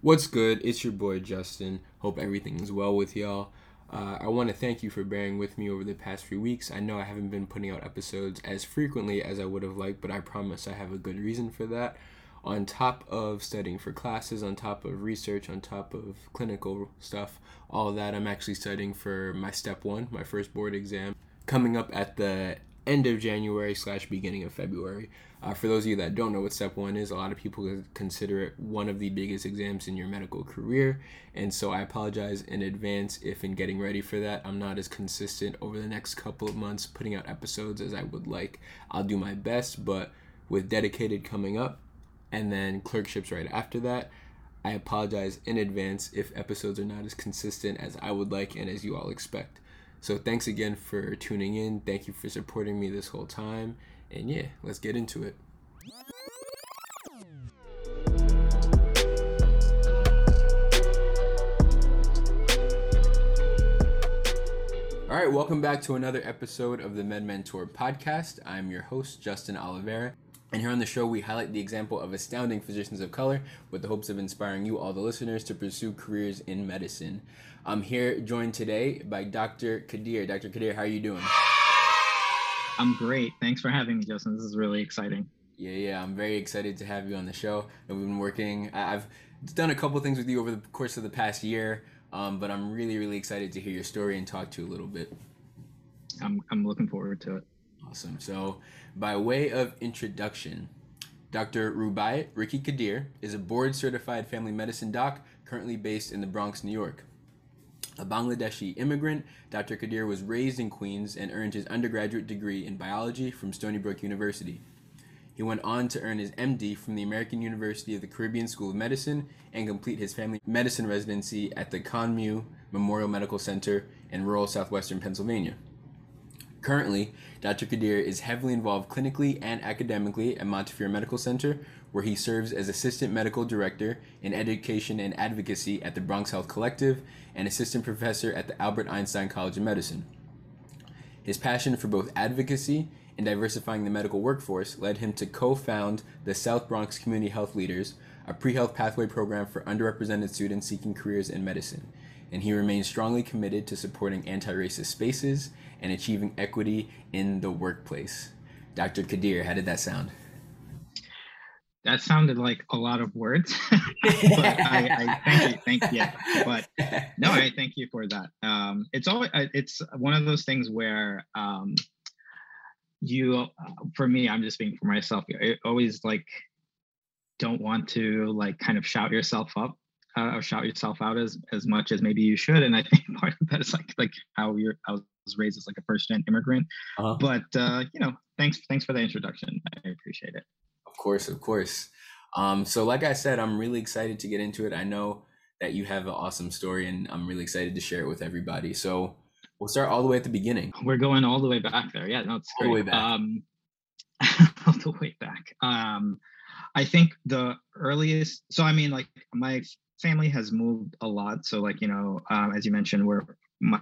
What's good? It's your boy Justin. Hope everything is well with y'all. Uh, I want to thank you for bearing with me over the past few weeks. I know I haven't been putting out episodes as frequently as I would have liked, but I promise I have a good reason for that. On top of studying for classes, on top of research, on top of clinical stuff, all that, I'm actually studying for my step one, my first board exam, coming up at the end of January slash beginning of February. Uh, for those of you that don't know what step one is, a lot of people consider it one of the biggest exams in your medical career. And so I apologize in advance if, in getting ready for that, I'm not as consistent over the next couple of months putting out episodes as I would like. I'll do my best, but with dedicated coming up and then clerkships right after that, I apologize in advance if episodes are not as consistent as I would like and as you all expect. So thanks again for tuning in. Thank you for supporting me this whole time. And yeah, let's get into it. All right, welcome back to another episode of the Med Mentor podcast. I'm your host, Justin Oliveira. And here on the show, we highlight the example of astounding physicians of color with the hopes of inspiring you, all the listeners, to pursue careers in medicine. I'm here joined today by Dr. Kadir. Dr. Kadir, how are you doing? I'm great. Thanks for having me, Justin. This is really exciting. Yeah, yeah, I'm very excited to have you on the show. And we've been working. I've done a couple things with you over the course of the past year, um, but I'm really, really excited to hear your story and talk to you a little bit. I'm I'm looking forward to it. Awesome. So, by way of introduction, Dr. Rubaiyat Ricky Kadir is a board certified family medicine doc currently based in the Bronx, New York. A Bangladeshi immigrant, Dr. Kadir was raised in Queens and earned his undergraduate degree in biology from Stony Brook University. He went on to earn his MD from the American University of the Caribbean School of Medicine and complete his family medicine residency at the Conemaugh Memorial Medical Center in rural southwestern Pennsylvania. Currently, Dr. Kadir is heavily involved clinically and academically at Montefiore Medical Center, where he serves as Assistant Medical Director in Education and Advocacy at the Bronx Health Collective and Assistant Professor at the Albert Einstein College of Medicine. His passion for both advocacy and diversifying the medical workforce led him to co found the South Bronx Community Health Leaders, a pre health pathway program for underrepresented students seeking careers in medicine. And he remains strongly committed to supporting anti racist spaces and achieving equity in the workplace. Dr. Kadir, how did that sound? That sounded like a lot of words but I, I, thank you thank you. But no i thank you for that. Um, it's always it's one of those things where um, you for me i'm just being for myself i always like don't want to like kind of shout yourself up uh, or shout yourself out as as much as maybe you should. And i think part of that is like like how you're i was raised as like a first gen immigrant. Uh-huh. but uh, you know thanks thanks for the introduction. I appreciate it course, of course. Um, so, like I said, I'm really excited to get into it. I know that you have an awesome story, and I'm really excited to share it with everybody. So, we'll start all the way at the beginning. We're going all the way back there. Yeah, no, it's all great. the way back. Um, all the way back. Um, I think the earliest. So, I mean, like my family has moved a lot. So, like you know, um, as you mentioned, where my,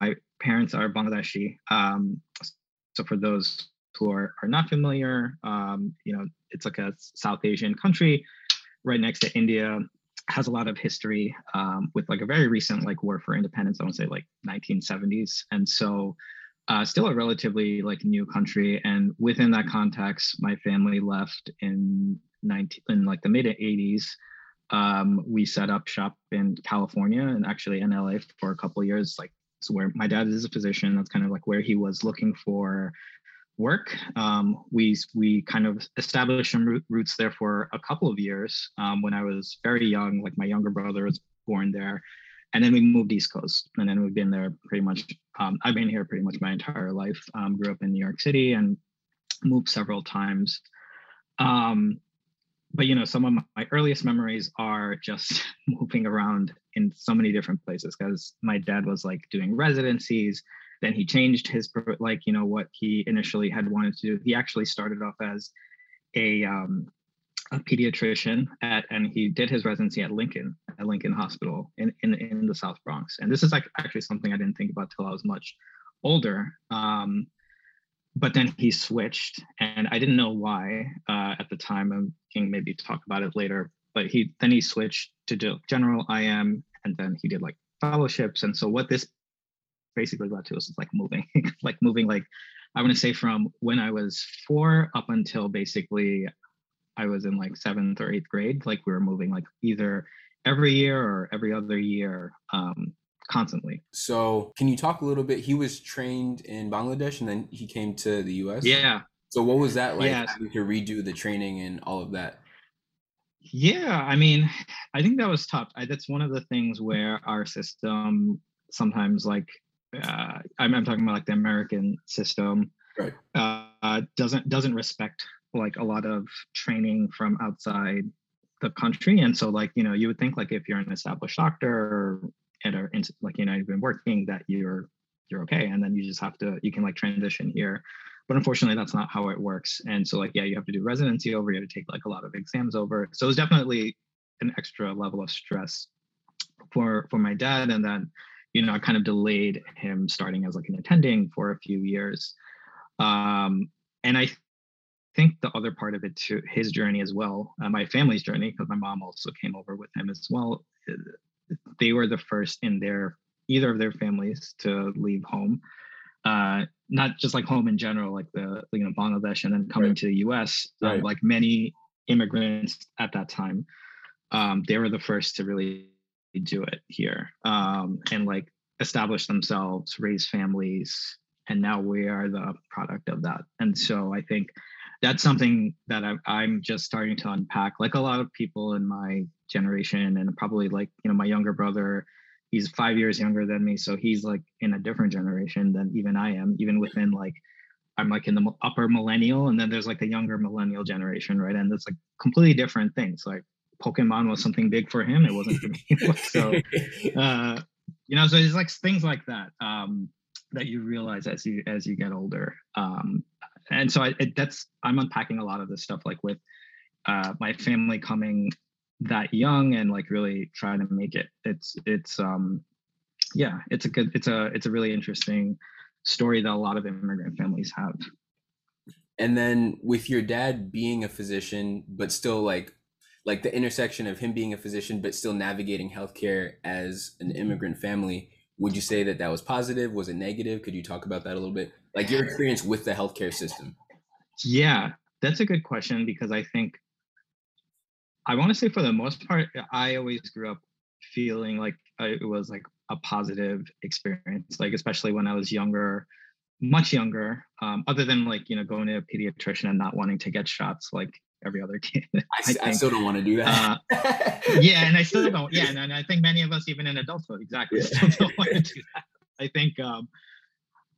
my parents are Bangladeshi. Um, so, for those who are, are not familiar, um, you know, it's like a South Asian country right next to India, has a lot of history um, with like a very recent like war for independence. I to say like 1970s, and so uh, still a relatively like new country. And within that context, my family left in 19 in like the mid 80s. Um, we set up shop in California and actually in LA for a couple years. Like so where my dad is a physician. That's kind of like where he was looking for work. Um, we we kind of established some roots there for a couple of years. Um, when I was very young, like my younger brother was born there, and then we moved East Coast, and then we've been there pretty much. Um, I've been here pretty much my entire life. Um, grew up in New York City and moved several times. Um, but you know, some of my earliest memories are just moving around in so many different places because my dad was like doing residencies then he changed his like you know what he initially had wanted to do. He actually started off as a um, a pediatrician at and he did his residency at Lincoln at Lincoln Hospital in in, in the South Bronx. And this is like actually something I didn't think about till I was much older. Um, but then he switched, and I didn't know why uh, at the time. I'm can maybe talk about it later. but he then he switched to general IM, and then he did like fellowships. And so what this basically led to is like moving, like moving like I want to say from when I was four up until basically I was in like seventh or eighth grade. Like we were moving like either every year or every other year um, constantly. So, can you talk a little bit? He was trained in Bangladesh and then he came to the US. Yeah. So, what was that like Yeah. to redo the training and all of that? Yeah, I mean, I think that was tough. I, that's one of the things where our system sometimes, like, uh, I'm, I'm talking about like the American system, Right. uh, doesn't doesn't respect like a lot of training from outside the country, and so like you know you would think like if you're an established doctor and are a ins- like you know you've been working that you're you're okay, and then you just have to you can like transition here. But unfortunately that's not how it works. And so like yeah you have to do residency over you have to take like a lot of exams over. So it was definitely an extra level of stress for for my dad. And then you know i kind of delayed him starting as like an attending for a few years um and i think the other part of it to his journey as well uh, my family's journey because my mom also came over with him as well uh, they were the first in their either of their families to leave home uh, not just like home in general, like the you know Bangladesh, and then coming Right. to the U.S. um, Right. like many immigrants at that time, um, they were the first to really do it here um, and like establish themselves, raise families, and now we are the product of that. And so I think that's something that I, I'm just starting to unpack. Like a lot of people in my generation, and probably like you know my younger brother he's five years younger than me so he's like in a different generation than even i am even within like i'm like in the upper millennial and then there's like the younger millennial generation right and it's like completely different things like pokemon was something big for him. It wasn't for me. So uh you know so it's like things like that um that you realize as you as you get older. Um and so I, it, that's i'm unpacking a lot of this stuff like with uh my family coming that young and like really trying to make it. It's it's um yeah it's a good it's a it's a really interesting story that a lot of immigrant families have. And then with your dad being a physician, but still like like the intersection of him being a physician but still navigating healthcare as an immigrant family, would you say that that was positive? Was it negative? Could you talk about that a little bit? Like your experience with the healthcare system. yeah that's a good question because i think i want to say for the most part i always grew up feeling like it was like a positive experience like especially when i was younger much younger um, other than like you know going to a pediatrician and not wanting to get shots like every other kid I think, still don't want to do that. yeah, and I still don't. Yeah, and, and I think many of us, even in adulthood, exactly, Yeah. still don't want to do that. I think, um,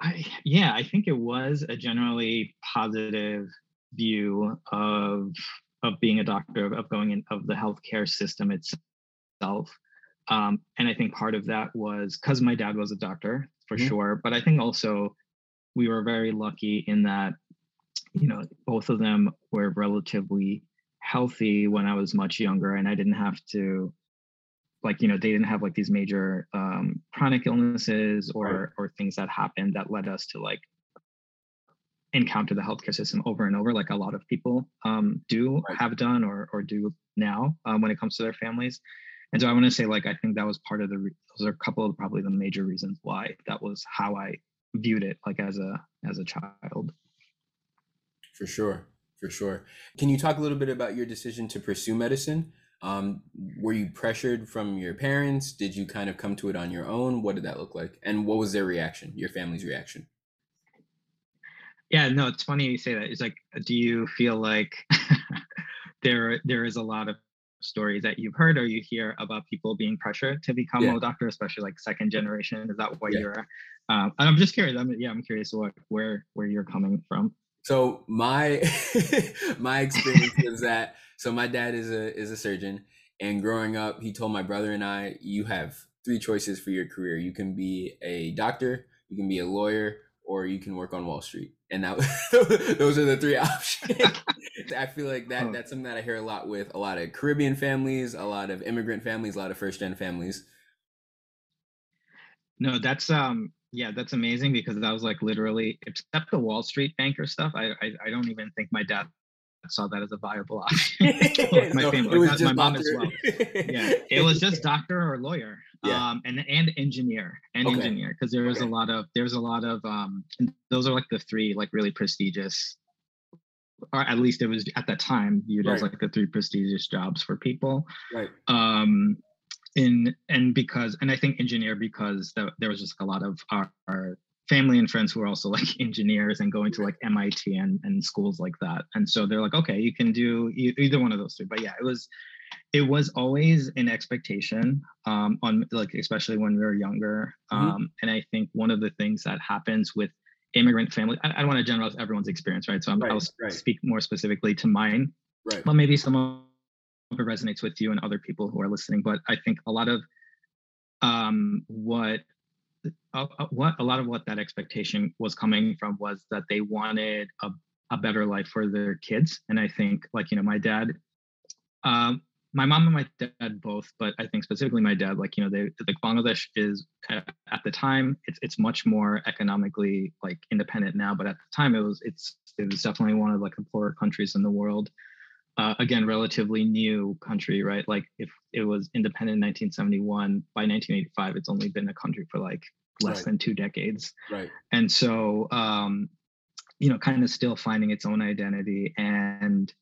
I yeah, I think it was a generally positive view of of being a doctor, of, going in of the healthcare system itself. Um, and I think part of that was because my dad was a doctor for Mhm. sure, but I think also we were very lucky in that you know both of them were relatively healthy when I was much younger, and I didn't have to like you know they didn't have like these major um, chronic illnesses or Right. or things that happened that led us to like encounter the healthcare system over and over like a lot of people um, do Right. have done or or do now um, when it comes to their families and so i want to say like i think that was part of the re- those are a couple of probably the major reasons why that was how i viewed it like as a as a child For sure, for sure. Can you talk a little bit about your decision to pursue medicine? Um, were you pressured from your parents? Did you kind of come to it on your own? What did that look like? And what was their reaction, your family's reaction? Yeah, no, it's funny you say that. It's like, do you feel like there there is a lot of stories that you've heard or you hear about people being pressured to become Yeah. a doctor, especially like second generation? Is that why Yeah. you're? Um, and I'm just curious. I'm, yeah, I'm curious what where where you're coming from. So my my experience was that so my dad is a is a surgeon and growing up he told my brother and I you have three choices for your career. You can be a doctor, you can be a lawyer, or you can work on Wall Street. And that those are the three options. I feel like that that's something that I hear a lot with a lot of Caribbean families, a lot of immigrant families, a lot of first gen families. No, that's um yeah, that's amazing because that was like literally except the Wall Street banker stuff. I I, I don't even think my dad saw that as a viable option. my So family, it was like, just my mom as well. Yeah, it was just doctor or lawyer, Yeah. um, and and engineer and Okay. engineer because there was Okay. a lot of there's a lot of um, those are like the three like really prestigious, or at least it was at that time viewed as Right. like the three prestigious jobs for people right. um in and because and i think engineer because the, there was just a lot of our, our family and friends who were also like engineers and going to like mit and, and schools like that and so they're like okay you can do e- either one of those three but yeah it was it was always an expectation um on like especially when we were younger Mhm. um and i think one of the things that happens with immigrant family i, I don't want to generalize everyone's experience right so I'm, Right, i'll right. speak more specifically to mine Right. well maybe some of it resonates with you and other people who are listening but i think a lot of um what uh, uh, what a lot of what that expectation was coming from was that they wanted a, a better life for their kids. And i think like you know my dad um my mom and my dad both but i think specifically my dad like you know they like bangladesh is uh, at the time it's it's much more economically like independent now but at the time it was it's it was definitely one of like the poorer countries in the world uh, again relatively new country right like if it was independent in 1971 by 1985 it's only been a country for like less Right. than two decades Right. and so um you know kind of still finding its own identity and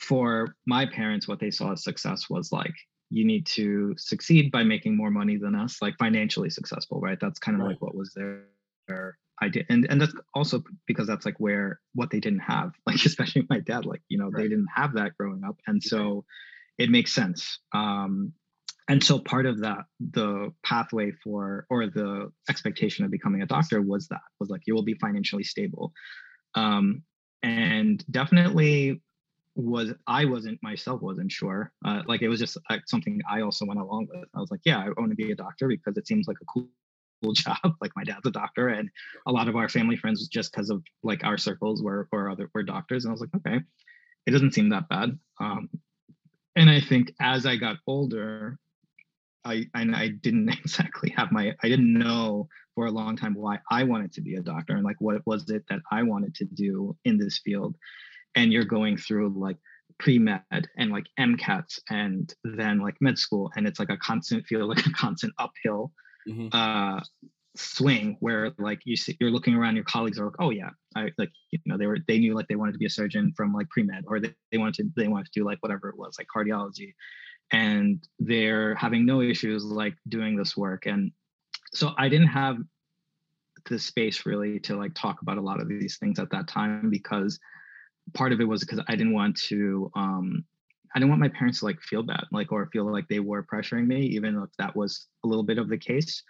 for my parents what they saw as success was like you need to succeed by making more money than us like financially successful right that's kind of Right. like what was their, their idea and and that's also because that's like where what they didn't have like especially my dad like you know Right. they didn't have that growing up and so it makes sense um and so part of that the pathway for or the expectation of becoming a doctor was that was like you will be financially stable um and definitely was i wasn't myself wasn't sure uh, like it was just like something i also went along with i was like yeah i want to be a doctor because it seems like a cool cool job like my dad's a doctor and a lot of our family friends just because of like our circles were or other were doctors and i was like okay it doesn't seem that bad um and i think as i got older I and I didn't exactly have my I didn't know for a long time why I wanted to be a doctor and like what was it that I wanted to do in this field. And you're going through like pre-med and like MCATs and then like med school and it's like a constant feel like a constant uphill Mhm. uh swing where like you see you're looking around your colleagues are like oh yeah i like you know they were they knew like they wanted to be a surgeon from like pre-med or they, they wanted to they wanted to do like whatever it was like cardiology and they're having no issues like doing this work and so i didn't have the space really to like talk about a lot of these things at that time because part of it was because i didn't want to um i didn't want my parents to like feel bad like or feel like they were pressuring me even if that was a little bit of the case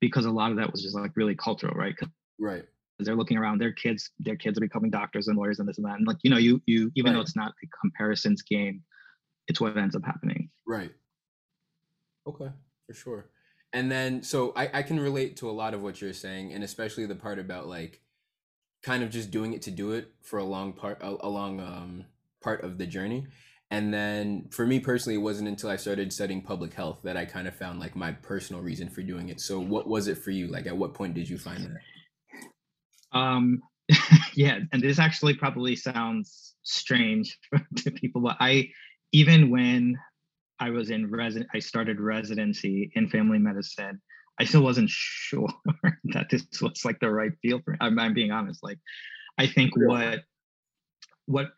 because a lot of that was just like really cultural right Right. they're looking around their kids their kids are becoming doctors and lawyers and this and that and like you know you you even though it's not a comparisons game it's what ends up happening Right. Okay, for sure. And then, so I, I can relate to a lot of what you're saying, and especially the part about like kind of just doing it to do it for a long part, a, a long um, part of the journey. And then for me personally, it wasn't until I started studying public health that I kind of found like my personal reason for doing it. So, what was it for you? Like, at what point did you find that? Um, yeah, and this actually probably sounds strange to people, but I, even when I was in resident, I started residency in family medicine. I still wasn't sure that this was like the right field for me. I'm, I'm being honest. Like, I think what what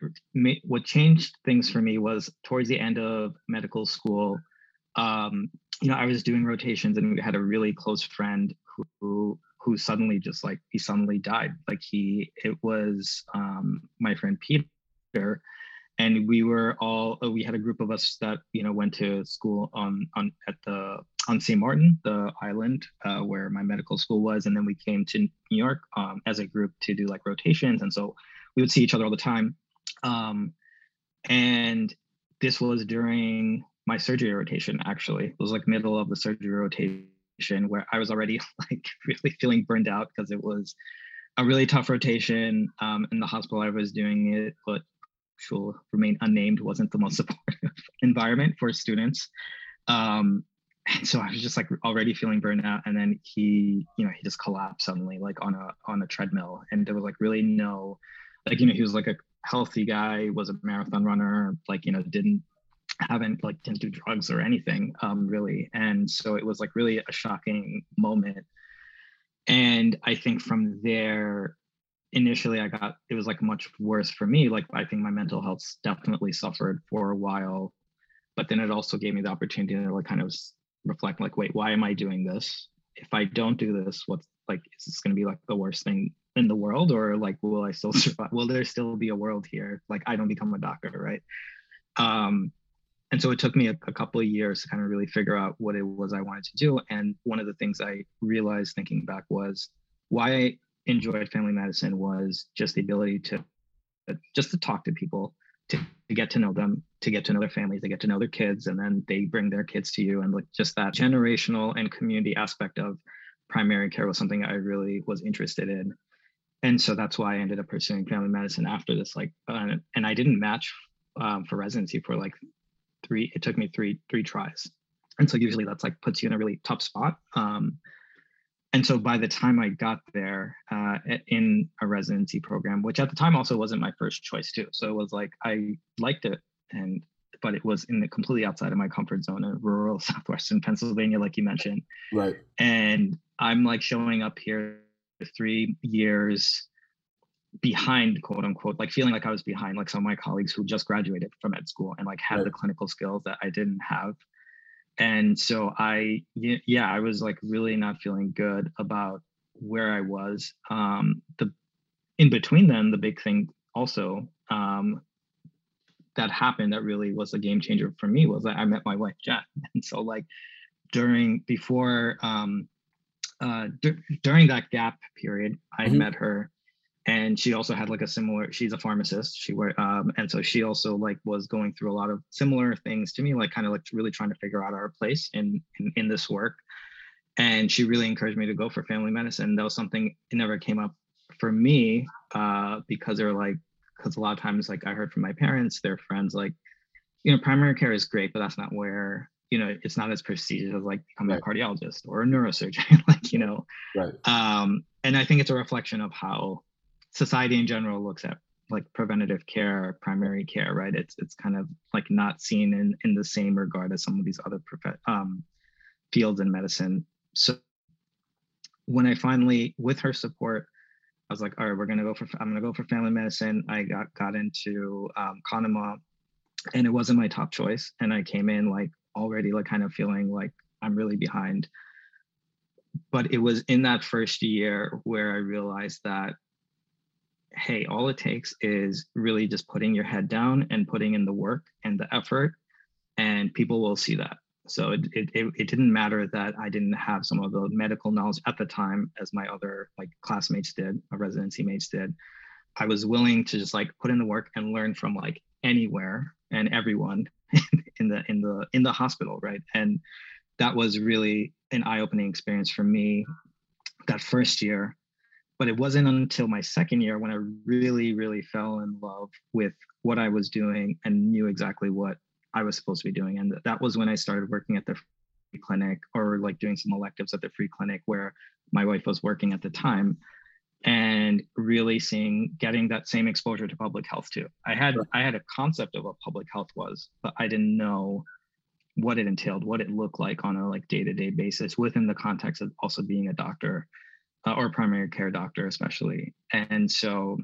what changed things for me was towards the end of medical school. Um, you know, I was doing rotations, and we had a really close friend who who suddenly just like he suddenly died. Like he, it was um, my friend Peter, and we were all uh, we had a group of us that you know went to school on on at the on St. Martin, the island uh, where my medical school was, and then we came to New York um, as a group to do like rotations, and so we would see each other all the time. Um, and this was during my surgery rotation. Actually, it was like middle of the surgery rotation where I was already like really feeling burned out because it was a really tough rotation um, in the hospital I was doing it, but will remain unnamed wasn't the most supportive environment for students. Um, and so I was just like already feeling burned out. And then he, you know, he just collapsed suddenly, like on a on a treadmill. And there was like really no, like, you know, he was like a healthy guy, was a marathon runner, like, you know, didn't haven't like didn't do drugs or anything um really. And so it was like really a shocking moment. And i think from there initially i got it was like much worse for me. Like i think my mental health definitely suffered for a while. But then it also gave me the opportunity to like kind of reflect like wait why am i doing this? If i don't do this what's like is this going to be like the worst thing in the world or like will i still survive will there still be a world here like i don't become a doctor right um and so it took me a, a, couple of years to kind of really figure out what it was I wanted to do. And one of the things I realized thinking back was why I enjoyed family medicine was just the ability to just to talk to people, to, to get to know them, to get to know their families, to get to know their kids, and then they bring their kids to you. And like just that generational and community aspect of primary care was something I really was interested in. And so that's why I ended up pursuing family medicine after this. Like, uh, and I didn't match um, for residency for like three it took me three three tries and so usually that's like puts you in a really tough spot um, and so by the time i got there uh, in a residency program which at the time also wasn't my first choice too so it was like i liked it and but it was in the completely outside of my comfort zone in rural southwestern pennsylvania like you mentioned right and i'm like showing up here three years behind quote unquote like feeling like i was behind like some of my colleagues who just graduated from ed school and like had right. the clinical skills that i didn't have. And so i yeah i was like really not feeling good about where i was. Um the in between them the big thing also um that happened that really was a game changer for me was that i met my wife jen. And so like during before um uh d- during that gap period i mm-hmm. met her and she also had like a similar she's a pharmacist she were um and so she also like was going through a lot of similar things to me like kind of like really trying to figure out our place in, in in this work and she really encouraged me to go for family medicine that was something it never came up for me uh because they're like because a lot of times like i heard from my parents their friends like you know primary care is great but that's not where you know it's not as prestigious as like becoming right. a cardiologist or a neurosurgeon like you know right um and i think it's a reflection of how society in general looks at like preventative care, primary care, right? It's it's kind of like not seen in in the same regard as some of these other prof- um, fields in medicine. So when I finally, with her support, I was like, all right, we're gonna go for I'm gonna go for family medicine. I got got into um, and it wasn't my top choice. And I came in like already like kind of feeling like I'm really behind. But it was in that first year where I realized that hey, all it takes is really just putting your head down and putting in the work and the effort, and people will see that. So it, it, it, didn't matter that I didn't have some of the medical knowledge at the time as my other like classmates did, my residency mates did. I was willing to just like put in the work and learn from like anywhere and everyone in the in the in the hospital, right? And that was really an eye-opening experience for me that first year but it wasn't until my second year when I really, really fell in love with what I was doing and knew exactly what I was supposed to be doing. And that was when I started working at the free clinic or like doing some electives at the free clinic where my wife was working at the time and really seeing getting that same exposure to public health too. I had I had a concept of what public health was, but I didn't know what it entailed, what it looked like on a like day-to-day basis within the context of also being a doctor uh, or primary care doctor, especially. And so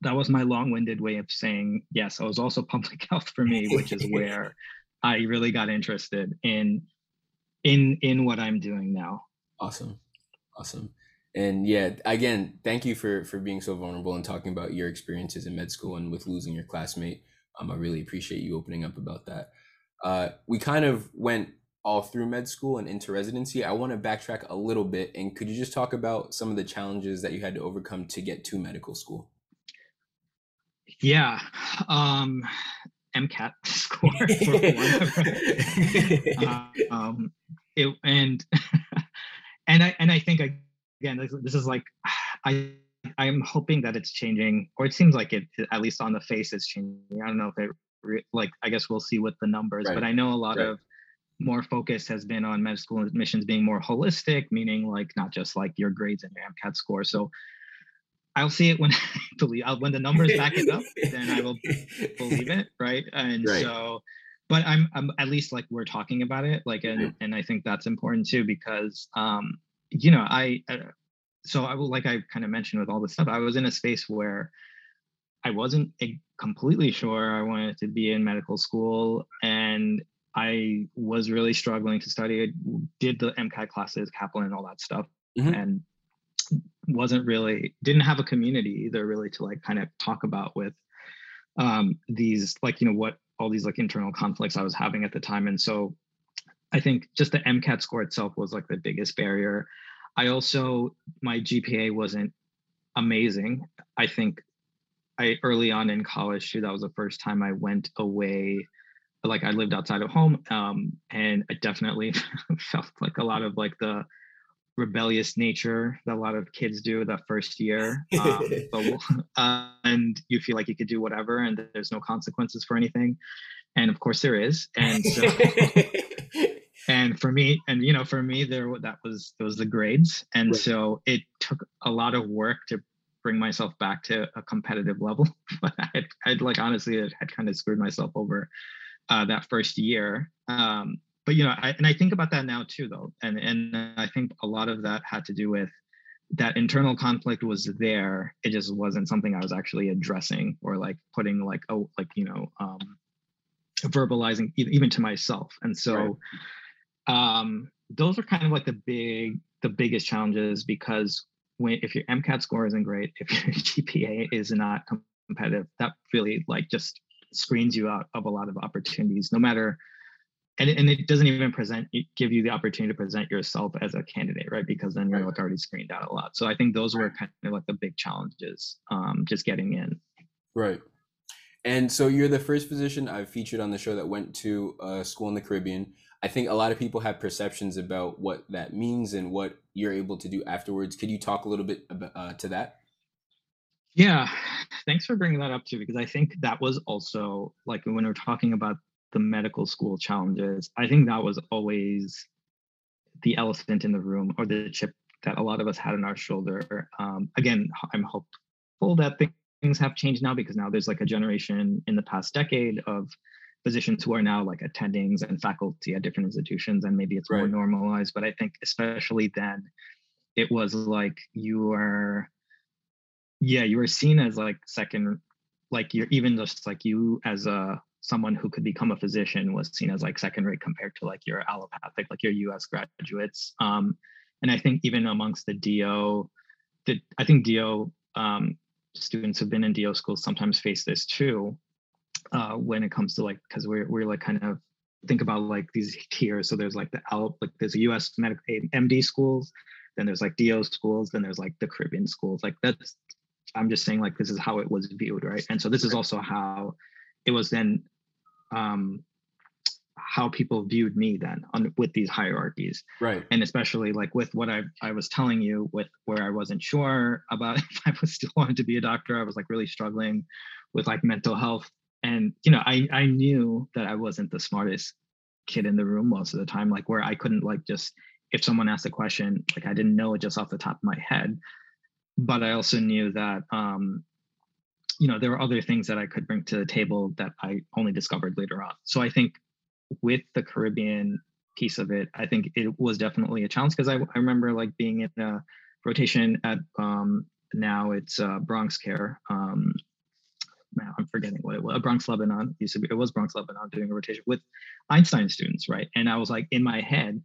that was my long-winded way of saying yes. I was also public health for me, which is where I really got interested in in in what I'm doing now. Awesome, awesome. And yeah, again, thank you for for being so vulnerable and talking about your experiences in med school and with losing your classmate. Um, I really appreciate you opening up about that. Uh, we kind of went all through med school and into residency. I want to backtrack a little bit. And could you just talk about some of the challenges that you had to overcome to get to medical school? Yeah. Um, MCAT score. uh, um, it, and and I and I think again this, this is like I I'm hoping that it's changing, or it seems like it at least on the face is changing. I don't know if it like I guess we'll see with the numbers, right. but I know a lot right. of more focus has been on med school admissions being more holistic, meaning like not just like your grades and your MCAT score. So I'll see it when believe when the numbers back it up, then I will believe it, right? And Right. so, but I'm, I'm at least like we're talking about it, like, and and I think that's important too because, um, you know, I, uh, so I will like I kind of mentioned with all this stuff, I was in a space where I wasn't completely sure I wanted to be in medical school, and I was really struggling to study. I did the MCAT classes, Kaplan, and all that stuff, Mhm. and wasn't really didn't have a community either, really to like kind of talk about with um, these like you know what all these like internal conflicts I was having at the time, and so I think just the MCAT score itself was like the biggest barrier. I also my GPA wasn't amazing. I think I early on in college too, that was the first time I went away. Like I lived outside of home, um, and I definitely felt like a lot of like the rebellious nature that a lot of kids do that first year. Um, but, uh, and you feel like you could do whatever, and there's no consequences for anything. And of course there is. And so and for me and you know for me there that was those the grades. And Right. so it took a lot of work to bring myself back to a competitive level. But i'd, I'd like honestly i had kind of screwed myself over uh, that first year. Um, but you know I, and i think about that now too though. And and i think a lot of that had to do with that internal conflict was there. It just wasn't something i was actually addressing or like putting like oh like you know um verbalizing even to myself. And so Right. Um those are kind of like the big the biggest challenges because when if your mcat score isn't great if your gpa is not competitive that really like just screens you out of a lot of opportunities no matter and it, and it doesn't even present give you the opportunity to present yourself as a candidate right because then you're like already screened out a lot. So i think those were kind of like the big challenges um just getting in. Right. And so you're the first physician I've featured on the show that went to a school in the Caribbean. I think a lot of people have perceptions about what that means and what you're able to do afterwards. Could you talk a little bit about uh, to that? Yeah, thanks for bringing that up too, because I think that was also like when we're talking about the medical school challenges, I think that was always the elephant in the room or the chip that a lot of us had on our shoulder. Um, again, I'm hopeful that thi- things have changed now because now there's like a generation in the past decade of physicians who are now like attendings and faculty at different institutions, and maybe it's more normalized. But I think especially then, it was like you are yeah you were seen as like second like you're even just like you as a someone who could become a physician was seen as like second rate compared to like your allopathic like your us graduates um and i think even amongst the do the i think do um students who've been in do schools sometimes face this too uh when it comes to like because we're we're like kind of think about like these tiers. So there's like the out like there's us medical md schools then there's like do schools then there's like the caribbean schools. Like that's i'm just saying like this is how it was viewed right? And so this is also how it was then um how people viewed me then on with these hierarchies Right. and especially like with what I I was telling you with where I wasn't sure about if I was still wanted to be a doctor. I was like really struggling with like mental health, and you know I I knew that I wasn't the smartest kid in the room most of the time. Like where I couldn't like just if someone asked a question like I didn't know it just off the top of my head, but I also knew that um you know there were other things that I could bring to the table that I only discovered later on. So I think with the Caribbean piece of it, I think it was definitely a challenge because I, I remember like being in a rotation at um, now it's uh, Bronx Care. Um, now I'm forgetting what it was. Bronx Lebanon used to be. It was Bronx Lebanon doing a rotation with Einstein students, right? And I was like in my head,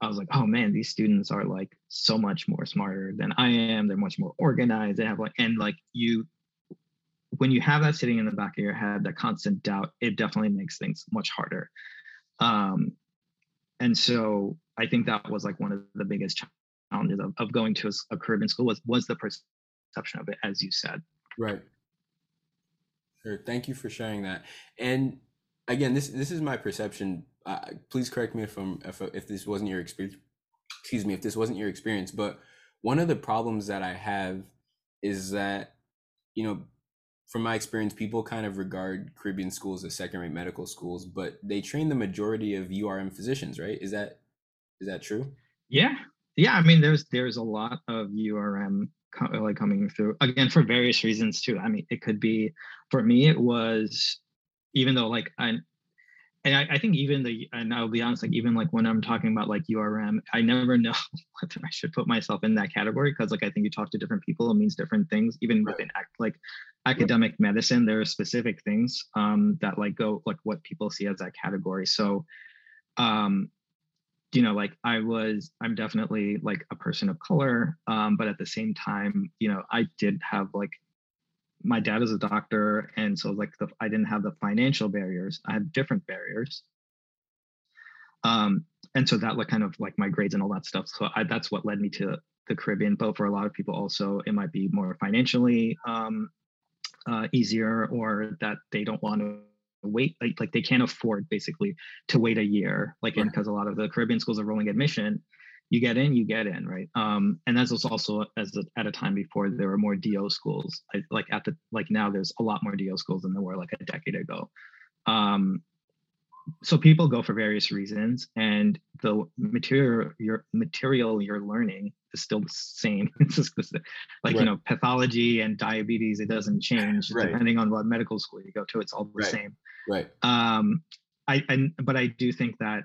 I was like, oh man, these students are like so much more smarter than I am. They're much more organized. They have like and like you when you have that sitting in the back of your head, that constant doubt, it definitely makes things much harder. Um, and so I think that was like one of the biggest challenges of, of going to a Caribbean school was was the perception of it, as you said. Right. Sure. Thank you for sharing that. And again, this this is my perception. Uh, please correct me if I'm if if this wasn't your experience. Excuse me, if this wasn't your experience. But one of the problems that I have is that you know, from my experience, people kind of regard Caribbean schools as second-rate medical schools, but they train the majority of URM physicians, right? Is that is that true? Yeah, yeah. I mean, there's there's a lot of URM like coming through again for various reasons too. I mean, it could be for me, it was even though like I and I, I, think even the and I'll be honest, like even like when I'm talking about like URM, I never know whether I should put myself in that category because like I think you talk to different people, it means different things. Even right. within act like academic medicine, there are specific things um, that like go like what people see as that category. So um you know like i was i'm definitely like a person of color um, but at the same time you know i did have like my dad is a doctor and so like the i didn't have the financial barriers i had different barriers. Um and so that like kind of like my grades and all that stuff. So I, that's what led me to the caribbean but for a lot of people also it might be more financially um uh, easier or that they don't want to wait like, like they can't afford basically to wait a year like right. because a lot of the caribbean schools are rolling admission you get in, you get in, right? Um, and that was also as a, at a time before there were more DO schools. I, like at the like now, there's a lot more DO schools than there were like a decade ago. Um, so people go for various reasons, and the material your material you're learning is still the same. it's just like right. you know pathology and diabetes. It doesn't change right. depending on what medical school you go to. It's all the right. same. Right. Um, I, I but I do think that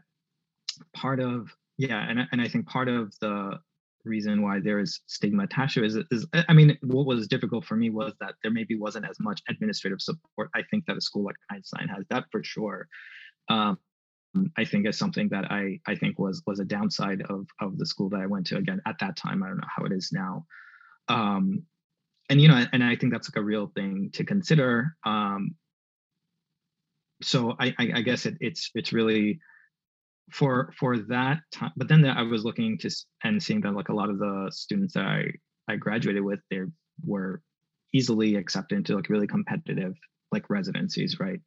part of yeah and, and i think part of the reason why there is stigma attached to it is, is i mean what was difficult for me was that there maybe wasn't as much administrative support i think that a school like einstein has that for sure um, i think is something that i i think was was a downside of of the school that i went to again at that time i don't know how it is now um and you know and i think that's like a real thing to consider um so i i, I guess it, it's it's really for for that time but then i was looking to and seeing that like a lot of the students that i i graduated with they were easily accepted into like really competitive like residencies right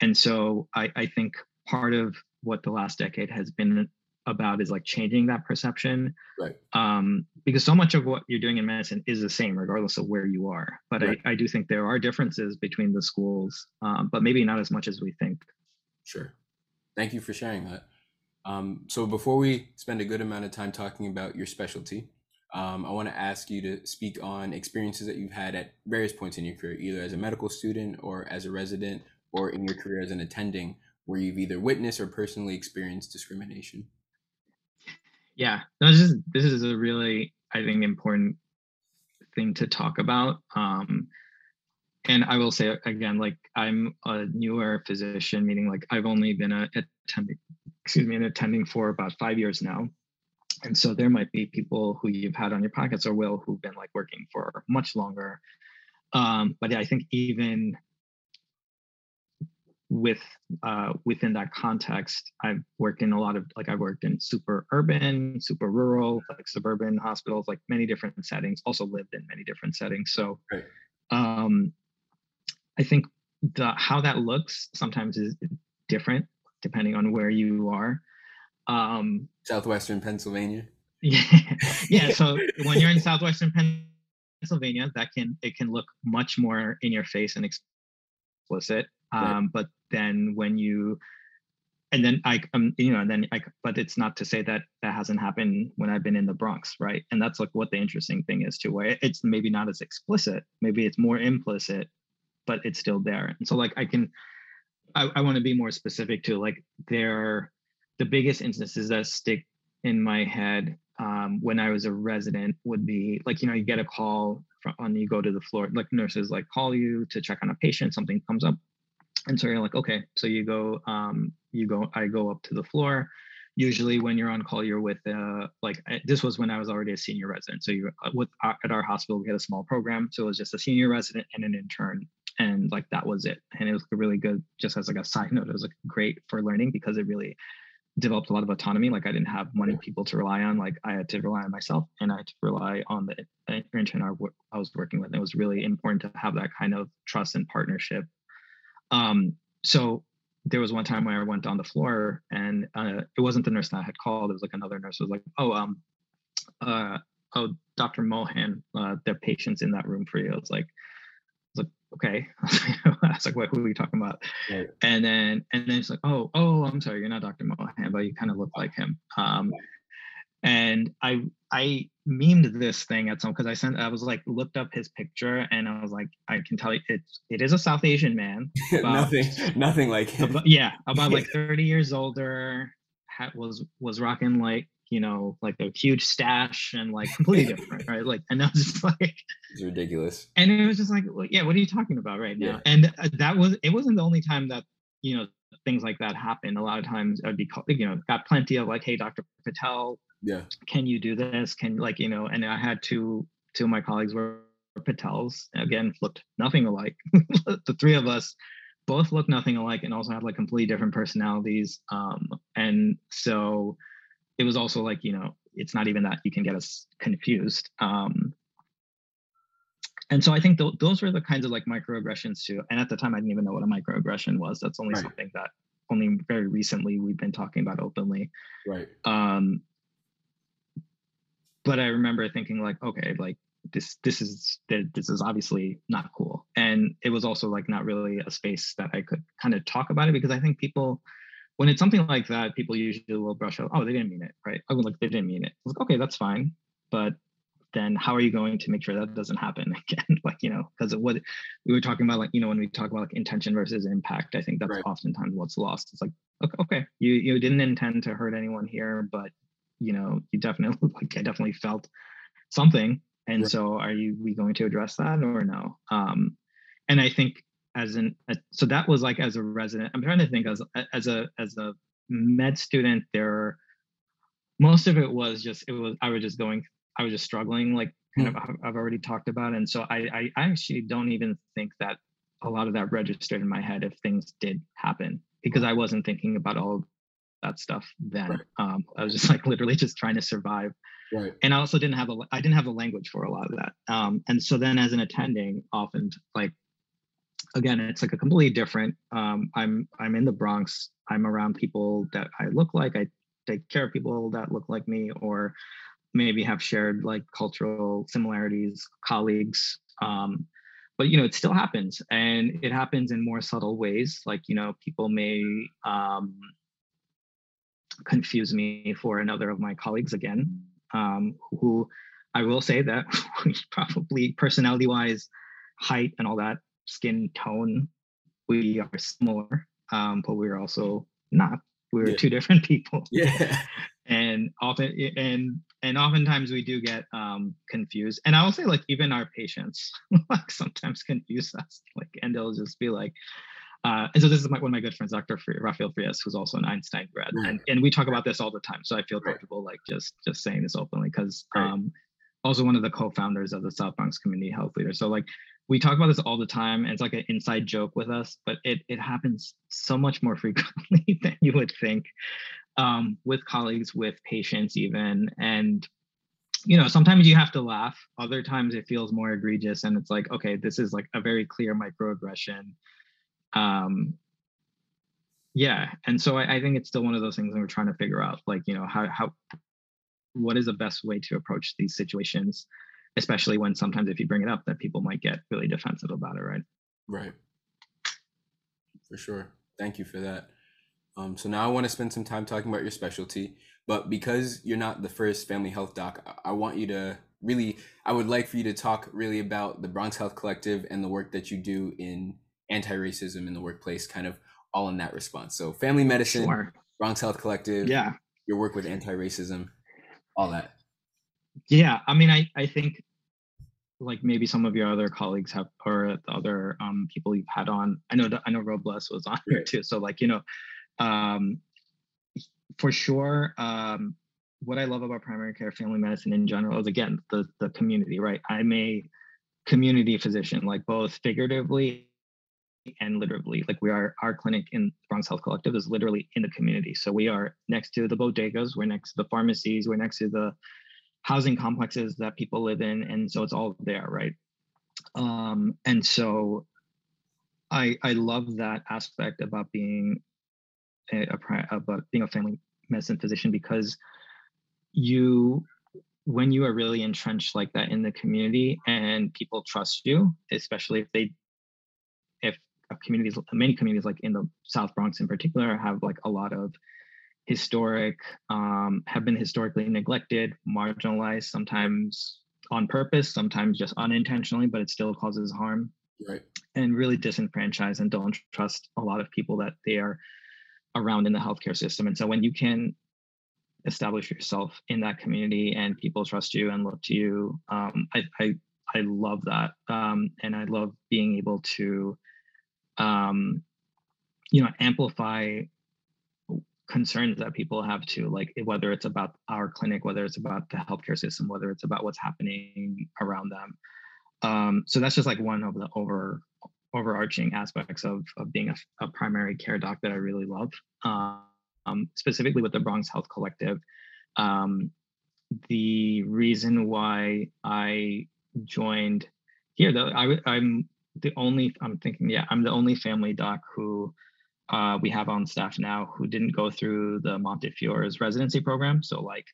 and so i i think part of what the last decade has been about is like changing that perception right. um because so much of what you're doing in medicine is the same regardless of where you are. But right. I, I do think there are differences between the schools um, but maybe not as much as we think. Sure. Thank you for sharing that. Um, so before we spend a good amount of time talking about your specialty, um, I want to ask you to speak on experiences that you've had at various points in your career, either as a medical student or as a resident or in your career as an attending, where you've either witnessed or personally experienced discrimination. Yeah, this is this is a really I think important thing to talk about. Um, and I will say again, like I'm a newer physician, meaning like I've only been a, attending excuse me, and attending for about five years now. And so there might be people who you've had on your pockets or will who've been like working for much longer. Um, but yeah, I think even with uh, within that context, I've worked in a lot of like I've worked in super urban, super rural, like suburban hospitals, like many different settings. Also lived in many different settings. So, right. um, I think the how that looks sometimes is different depending on where you are. Um, Southwestern Pennsylvania. Yeah, yeah. So when you're in Southwestern Pennsylvania, that can it can look much more in your face and explicit. Um. But then when you and then I, um, you know, and then I, but it's not to say that that hasn't happened when I've been in the Bronx, right? And that's like what the interesting thing is too, where it's maybe not as explicit, maybe it's more implicit, but it's still there. And so like I can, I, I want to be more specific to like there the biggest instances that stick in my head um, when I was a resident would be like, you know, you get a call from, and you go to the floor, like nurses like call you to check on a patient, something comes up. And so you're like, okay, so you go, um, you go, I go up to the floor. Usually when you're on call, you're with, uh, like this was when I was already a senior resident. So you uh, with uh, at our hospital, we had a small program. So it was just a senior resident and an intern and like that was it and it was really good just as like a side note it was like great for learning because it really developed a lot of autonomy like i didn't have many people to rely on like i had to rely on myself and i had to rely on the intern i was working with and it was really important to have that kind of trust and partnership um so there was one time where i went on the floor and uh, it wasn't the nurse that i had called it was like another nurse was like oh um uh oh dr mohan uh are patients in that room for you It's i was like okay. I was like, what, who are we talking about? And then, and then it's like, oh, oh, I'm sorry, you're not Dr. Mohan, but you kind of look like him. Um, and I, I memed this thing at some because I sent I was like looked up his picture and I was like I can tell you it it is a South Asian man. About, nothing nothing like him. About, yeah, about like 30 years older. Had, was was rocking like you know like a huge stash and like completely different, right? Like and I was just like it's ridiculous. And it was just like well, yeah, what are you talking about right now? Yeah. And uh, that was it wasn't the only time that you know things like that happened. A lot of times I'd be called, you know got plenty of like hey Dr. Patel yeah. can you do this? Can like you know and i had two two of my colleagues were patels again looked nothing alike. The three of us both looked nothing alike and also had like completely different personalities um and so it was also like you know it's not even that you can get us confused um and so i think th- those were the kinds of like microaggressions too and at the time i didn't even know what a microaggression was. That's only right. something that only very recently we've been talking about openly. Right. Um but I remember thinking like, okay, like this this is this is obviously not cool, and it was also like not really a space that I could kind of talk about it because I think people. When it's something like that, people usually will brush out. Oh, they didn't mean it, right? Oh, like they didn't mean it. Like, okay, that's fine, but then how are you going to make sure that doesn't happen again like you know because what we were talking about like you know when we talk about like intention versus impact i think that's right. oftentimes what's lost it's like okay, okay you you didn't intend to hurt anyone here but you know, you definitely like I definitely felt something. And right. so are you we going to address that or no? Um and I think as an so that was like as a resident, I'm trying to think as as a as a med student, there most of it was just it was I was just going I was just struggling like kind of I've already talked about. And so I I actually don't even think that a lot of that registered in my head if things did happen because I wasn't thinking about all that stuff then. Right. Um, I was just like literally just trying to survive. Right. And I also didn't have a I didn't have the language for a lot of that. Um, and so then as an attending, often like again, it's like a completely different. Um, I'm I'm in the Bronx. I'm around people that I look like. I take care of people that look like me, or maybe have shared like cultural similarities, colleagues. Um, but you know, it still happens, and it happens in more subtle ways. Like you know, people may um, confuse me for another of my colleagues again, um, who I will say that we probably personality wise, height and all that, skin tone, we are similar, um, but we're also not. We're yeah. two different people. Yeah. and often and and oftentimes we do get um, confused. And I will say like even our patients like sometimes confuse us. Like and they'll just be like, uh, and so this is my, one of my good friends, Dr. Fri- Rafael Frias, who's also an Einstein grad, right. and, and we talk about this all the time. So I feel comfortable right. like just just saying this openly because right. um, also one of the co-founders of the South Bronx Community Health Leader. So like we talk about this all the time, and it's like an inside joke with us, but it it happens so much more frequently than you would think um, with colleagues, with patients, even, and you know sometimes you have to laugh other times it feels more egregious and it's like okay this is like a very clear microaggression um yeah and so I, I, think it's still one of those things that we're trying to figure out like you know how how what is the best way to approach these situations especially when sometimes if you bring it up that people might get really defensive about it right? Right. For sure. Thank you for that. Um, so now i want to spend some time talking about your specialty but because you're not the first family health doc i want you to really i would like for you to talk really about the bronx health collective and the work that you do in anti-racism in the workplace, kind of all in that response. So family medicine, sure. Bronx Health Collective, yeah, your work with anti-racism, all that. Yeah, I mean, I I think like maybe some of your other colleagues have or the other um, people you've had on. I know that I know Robles was on right. here too. So like you know, um, for sure. Um, what I love about primary care family medicine in general is again the the community, right? I'm a community physician, like both figuratively and literally like we are our clinic in bronx health collective is literally in the community. So we are next to the bodegas we're next to the pharmacies we're next to the housing complexes that people live in and so it's all there right? Um and so i i love that aspect about being a, a about being a family medicine physician because you when you are really entrenched like that in the community and people trust you especially if they if communities, many communities like in the South Bronx in particular, have like a lot of historic, um, have been historically neglected, marginalized, sometimes on purpose, sometimes just unintentionally, but it still causes harm. Right. And really disenfranchised and don't trust a lot of people that they are around in the healthcare system. And so when you can establish yourself in that community and people trust you and look to you, um, I, I I love that, um, and I love being able to, um, you know, amplify concerns that people have too, like whether it's about our clinic, whether it's about the healthcare system, whether it's about what's happening around them. Um, so that's just like one of the over overarching aspects of of being a, a primary care doc that I really love. Um, specifically with the Bronx Health Collective, um, the reason why I joined here, though, I, I'm the only. I'm thinking, yeah, I'm the only family doc who uh, we have on staff now who didn't go through the Montefiores residency program. So like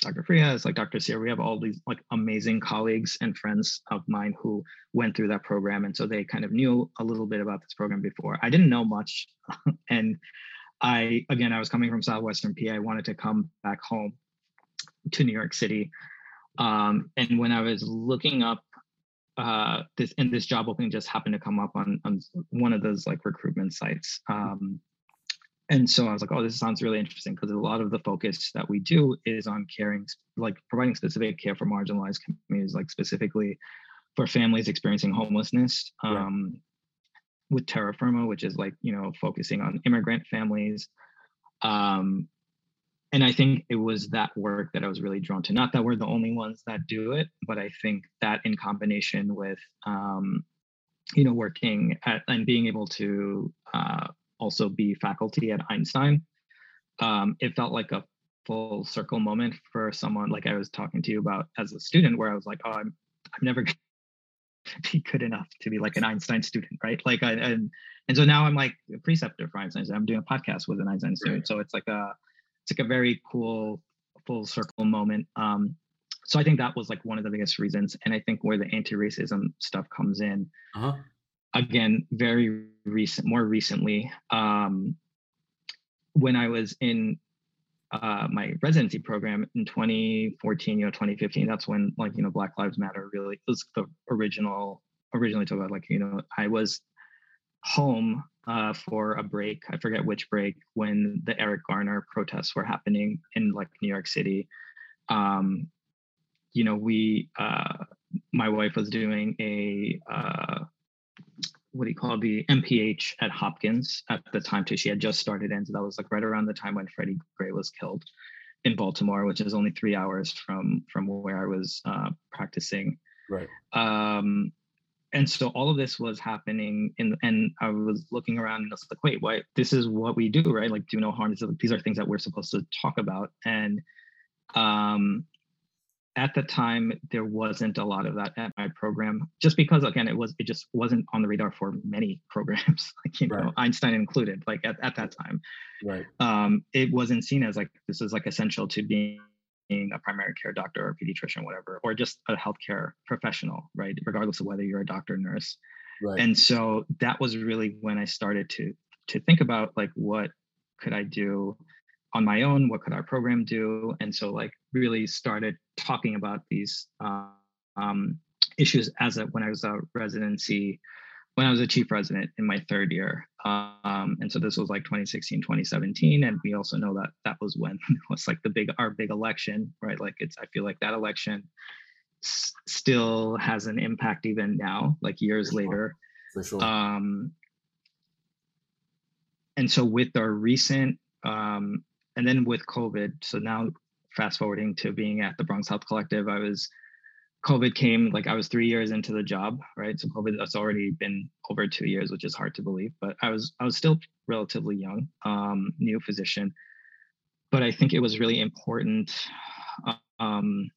Dr. Frias, like Dr. Sear, we have all these like amazing colleagues and friends of mine who went through that program. And so they kind of knew a little bit about this program before. I didn't know much. and I, again, I was coming from Southwestern PA. I wanted to come back home to New York City. Um, and when I was looking up uh, this and this job opening just happened to come up on, on one of those like recruitment sites. Um, and so I was like, oh, this sounds really interesting because a lot of the focus that we do is on caring, like providing specific care for marginalized communities, like specifically for families experiencing homelessness. Um, yeah. With Terra Firma, which is like you know focusing on immigrant families, um, and I think it was that work that I was really drawn to. Not that we're the only ones that do it, but I think that in combination with, um, you know, working at and being able to uh, also be faculty at Einstein, um, it felt like a full circle moment for someone like I was talking to you about as a student, where I was like, oh, I'm I'm never gonna be good enough to be like an Einstein student, right? Like, I, and and so now I'm like a preceptor for Einstein. I'm doing a podcast with an Einstein student, so it's like a it's like a very cool full circle moment. Um, so I think that was like one of the biggest reasons, and I think where the anti-racism stuff comes in. Uh-huh. Again, very recent, more recently, um, when I was in uh, my residency program in 2014, you know, 2015, that's when like you know Black Lives Matter really was the original originally talk about like you know I was home uh, for a break. I forget which break when the Eric Garner protests were happening in like New York City. Um, you know, we, uh, my wife was doing a, uh, what do you call it, the MPH at Hopkins at the time too. She had just started in, so that was like right around the time when Freddie Gray was killed in Baltimore, which is only three hours from from where I was uh, practicing. Right. Um, and so all of this was happening in and i was looking around and i was like wait what this is what we do right? Like do no harm. These are things that we're supposed to talk about. And um at the time there wasn't a lot of that at my program just because again it was it just wasn't on the radar for many programs like you know right. einstein included like at, at that time. Right. Um it wasn't seen as like this is like essential to being being a primary care doctor or pediatrician, whatever, or just a healthcare professional, right? Regardless of whether you're a doctor or nurse. Right. And so that was really when I started to to think about like what could I do on my own? What could our program do? And so like really started talking about these uh, um, issues as a when I was a residency when I was a chief resident in my third year. Um, and so this was like 2016, 2017. And we also know that that was when it was like the big, our big election, right? Like it's, I feel like that election s- still has an impact even now, like years For later. For sure. Um, and so with our recent, um, and then with COVID, so now fast forwarding to being at the Bronx Health Collective, I was COVID came, like I was three years into the job, right? So COVID, that's already been over two years, which is hard to believe. But I was I was still relatively young, um, new physician. But I think it was really important. Um,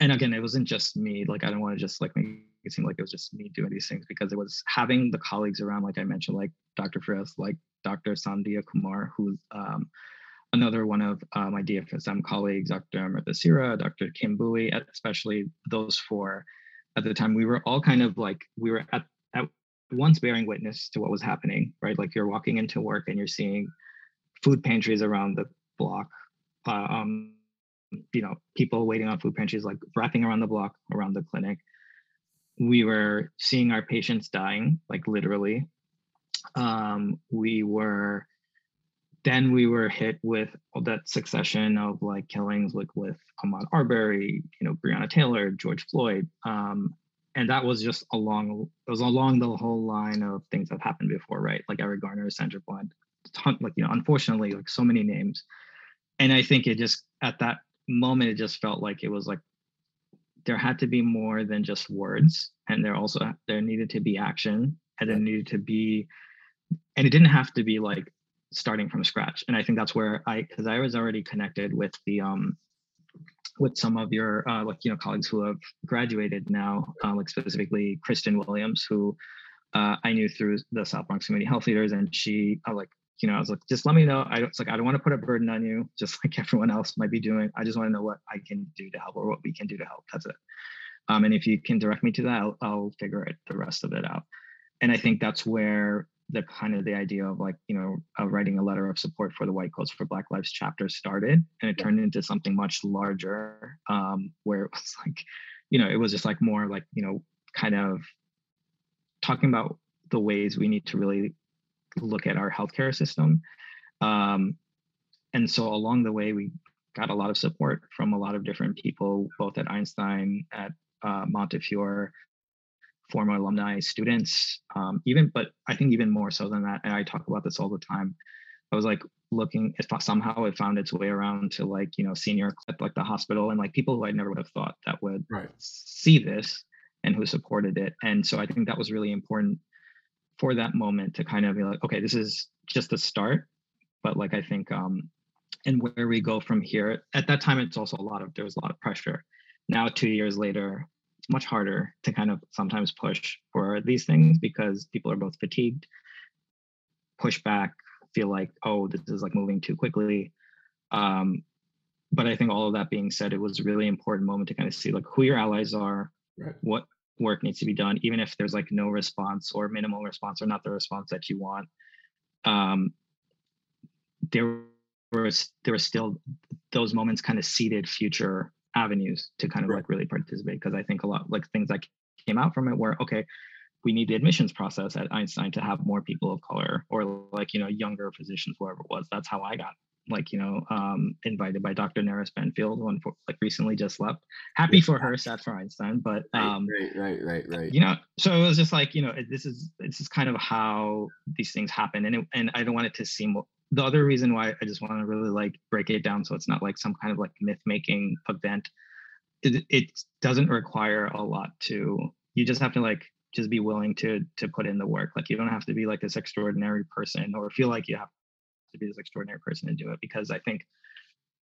and again, it wasn't just me. Like I don't want to just like make it seem like it was just me doing these things because it was having the colleagues around, like I mentioned, like Dr. Frias, like Dr. Sandhya Kumar, who's um, another one of uh, my DFSM colleagues, Dr. Sira, Dr. Kim Bowie, especially those four at the time, we were all kind of like, we were at, at once bearing witness to what was happening, right? Like you're walking into work and you're seeing food pantries around the block. Uh, um, you know, people waiting on food pantries, like wrapping around the block around the clinic. We were seeing our patients dying, like literally. Um, we were then we were hit with all that succession of like killings like with Ahmaud Arbery, you know, Breonna Taylor, George Floyd. Um, and that was just along it was along the whole line of things that happened before, right? Like Eric Garner, Sandra Bland, ton, like you know, unfortunately, like so many names. And I think it just at that moment it just felt like it was like there had to be more than just words, and there also there needed to be action, and there needed to be, and it didn't have to be like starting from scratch. And i think that's where i because i was already connected with the um with some of your uh, like you know colleagues who have graduated now uh, like specifically kristen williams who uh, i knew through the south bronx community health leaders. And she I like you know i was like just let me know. I it's like i don't want to put a burden on you just like everyone else might be doing. I just want to know what i can do to help or what we can do to help. That's it. Um, and if you can direct me to that I'll, I'll figure it the rest of it out. And i think that's where the kind of the idea of like you know of writing a letter of support for the white coats for black lives chapter started and it turned into something much larger um, where it was like you know it was just like more like you know kind of talking about the ways we need to really look at our healthcare system. Um, and so along the way we got a lot of support from a lot of different people both at einstein at uh, montefiore former alumni, students, um, even, but I think even more so than that. And I talk about this all the time. I was like looking if somehow it found its way around to like, you know, senior at like the hospital and like people who I never would have thought that would right. see this and who supported it. And so I think that was really important for that moment to kind of be like, okay, this is just the start. But like I think um and where we go from here, at that time it's also a lot of there was a lot of pressure. Now two years later, much harder to kind of sometimes push for these things because people are both fatigued, push back, feel like, oh, this is like moving too quickly. Um, but I think all of that being said, it was a really important moment to kind of see like who your allies are, right. what work needs to be done, even if there's like no response or minimal response or not the response that you want. Um, there was there was still those moments kind of seeded future avenues to kind of right. like really participate because I think a lot like things that came out from it were okay, we need the admissions process at Einstein to have more people of color or like you know younger physicians, whoever it was. That's how I got like you know um, invited by Dr. Nerys Benfield, one for, like recently just left. Happy for her, sad for Einstein, but um, right, right, right, right. You know, so it was just like you know this is this is kind of how these things happen, and it, and I don't want it to seem the other reason why I just want to really like break it down so it's not like some kind of like myth making event. It, it doesn't require a lot to. You just have to like just be willing to to put in the work. Like you don't have to be like this extraordinary person or feel like you have to be this extraordinary person to do it because I think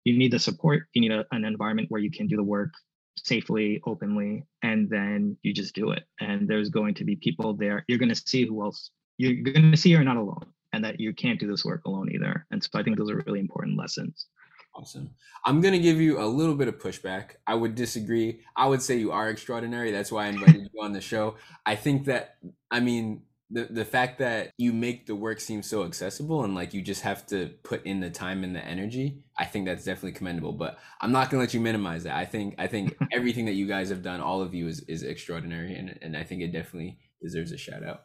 you need the support. You need a, an environment where you can do the work safely, openly, and then you just do it. And there's going to be people there. You're going to see who else. You're going to see you're not alone and that you can't do this work alone either. And so I think those are really important lessons. Awesome. I'm going to give you a little bit of pushback. I would disagree. I would say you are extraordinary. That's why I invited you on the show. I think that, I mean, the, the fact that you make the work seem so accessible and like you just have to put in the time and the energy, I think that's definitely commendable. But I'm not gonna let you minimize that. I think I think everything that you guys have done, all of you, is is extraordinary, and and I think it definitely deserves a shout out.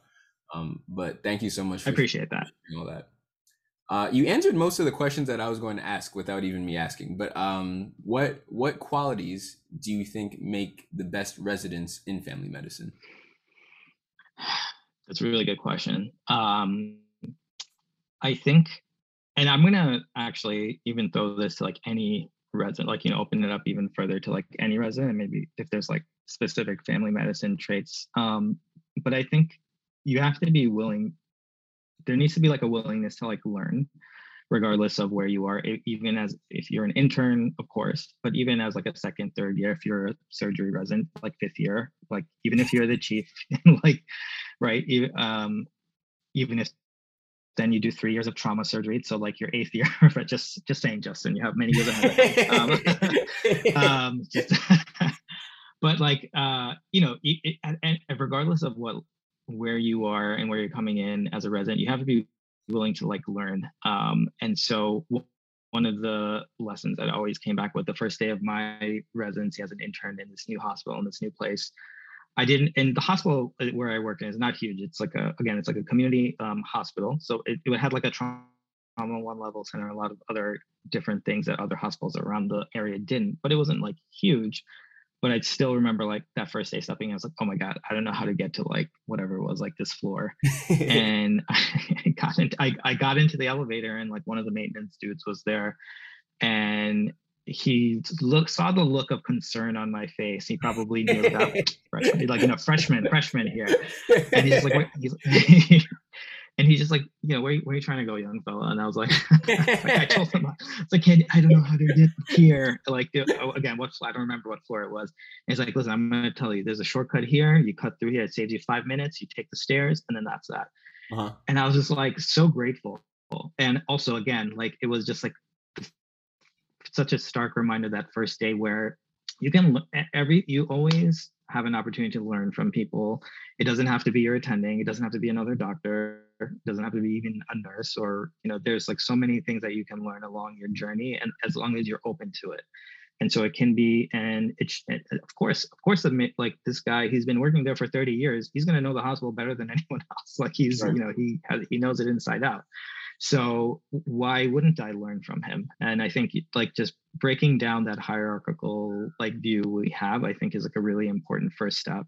Um, but thank you so much. I appreciate that. All that. Uh, you answered most of the questions that I was going to ask without even me asking. But um, what what qualities do you think make the best residents in family medicine? That's a really good question. Um, I think, and I'm gonna actually even throw this to like any resident, like you know, open it up even further to like any resident, maybe if there's like specific family medicine traits. Um, but I think you have to be willing there needs to be like a willingness to like learn regardless of where you are even as if you're an intern of course but even as like a second third year if you're a surgery resident like fifth year like even if you're the chief like right even, um even if then you do three years of trauma surgery so like your eighth year but just just saying justin you have many years ahead um, um just but like uh you know it, it, and regardless of what where you are and where you're coming in as a resident, you have to be willing to like learn. Um, and so one of the lessons that always came back with the first day of my residency as an intern in this new hospital in this new place. I didn't, and the hospital uh, where I work in is not huge. It's like a, again, it's like a community um, hospital. So it, it had like a trauma one level center, a lot of other different things that other hospitals around the area didn't, but it wasn't like huge but I still remember like that first day stepping. I was like, oh my god, I don't know how to get to like whatever it was, like this floor. and I got into I, I got into the elevator, and like one of the maintenance dudes was there, and he look saw the look of concern on my face. He probably knew that freshman, like you know, freshman, freshman here, and he's like, what? he's and he's just like, you know, where, where are you trying to go, young fella? And I was like, like I told him, it's like, hey, I don't know how to get here. Like, oh, again, what floor, I don't remember what floor it was. And he's like, listen, I'm going to tell you, there's a shortcut here. You cut through here. It saves you five minutes. You take the stairs, and then that's that. Uh-huh. And I was just like so grateful. And also, again, like it was just like such a stark reminder that first day where you can every you always have an opportunity to learn from people. It doesn't have to be your attending. It doesn't have to be another doctor. It doesn't have to be even a nurse or, you know, there's like so many things that you can learn along your journey and as long as you're open to it. And so it can be, and it's of course, of course, like this guy, he's been working there for 30 years. He's going to know the hospital better than anyone else. Like he's, right. you know, he has, he knows it inside out. So why wouldn't I learn from him? And I think like just breaking down that hierarchical like view we have, I think is like a really important first step.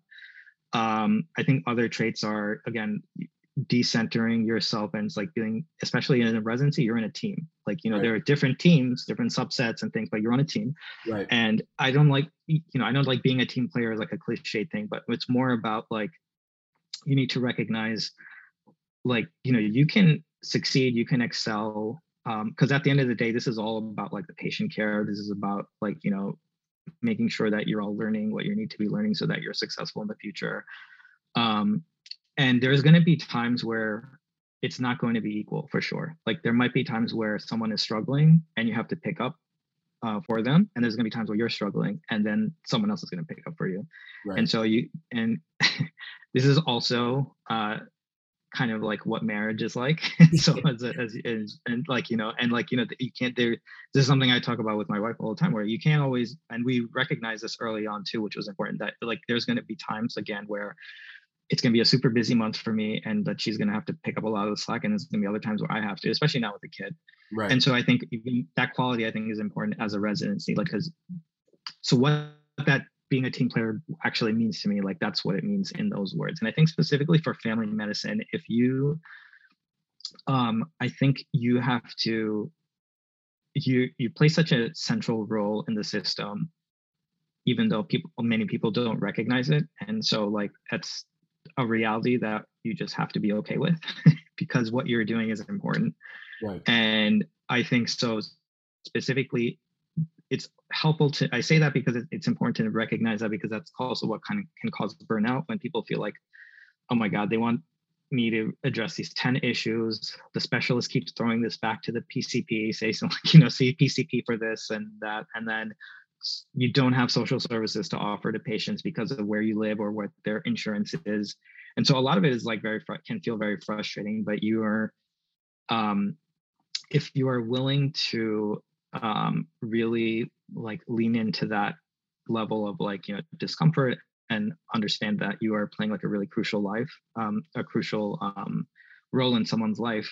Um, I think other traits are again decentering yourself and it's like being especially in a residency you're in a team. Like you know right. there are different teams different subsets and things but you're on a team. Right. And i don't like you know i don't like being a team player is like a cliche thing but it's more about like you need to recognize like you know you can succeed you can excel because um, at the end of the day this is all about like the patient care. This is about like you know making sure that you're all learning what you need to be learning so that you're successful in the future. Um, and there's going to be times where it's not going to be equal for sure. Like there might be times where someone is struggling and you have to pick up uh, for them and there's going to be times where you're struggling and then someone else is going to pick up for you. Right. and so you and this is also uh, kind of like what marriage is like. So as, as, as and like you know and like you know you can't there this is something i talk about with my wife all the time where you can't always and we recognize this early on too which was important that like there's going to be times again where it's going to be a super busy month for me and that she's going to have to pick up a lot of the slack and there's going to be other times where i have to especially now with a kid. Right. And so i think that quality i think is important as a residency like because so what that being a team player actually means to me like that's what it means in those words. And i think specifically for family medicine if you um i think you have to you you play such a central role in the system even though people many people don't recognize it. And so like that's a reality that you just have to be okay with because what you're doing is important right. and i think so specifically it's helpful to i say that because it's important to recognize that because that's also what kind of can cause burnout when people feel like oh my god they want me to address these 10 issues the specialist keeps throwing this back to the pcp say something like you know see pcp for this and that and then you don't have social services to offer to patients because of where you live or what their insurance is. And so a lot of it is like very can feel very frustrating but you are um if you are willing to um, really like lean into that level of like you know discomfort and understand that you are playing like a really crucial life um, a crucial um, role in someone's life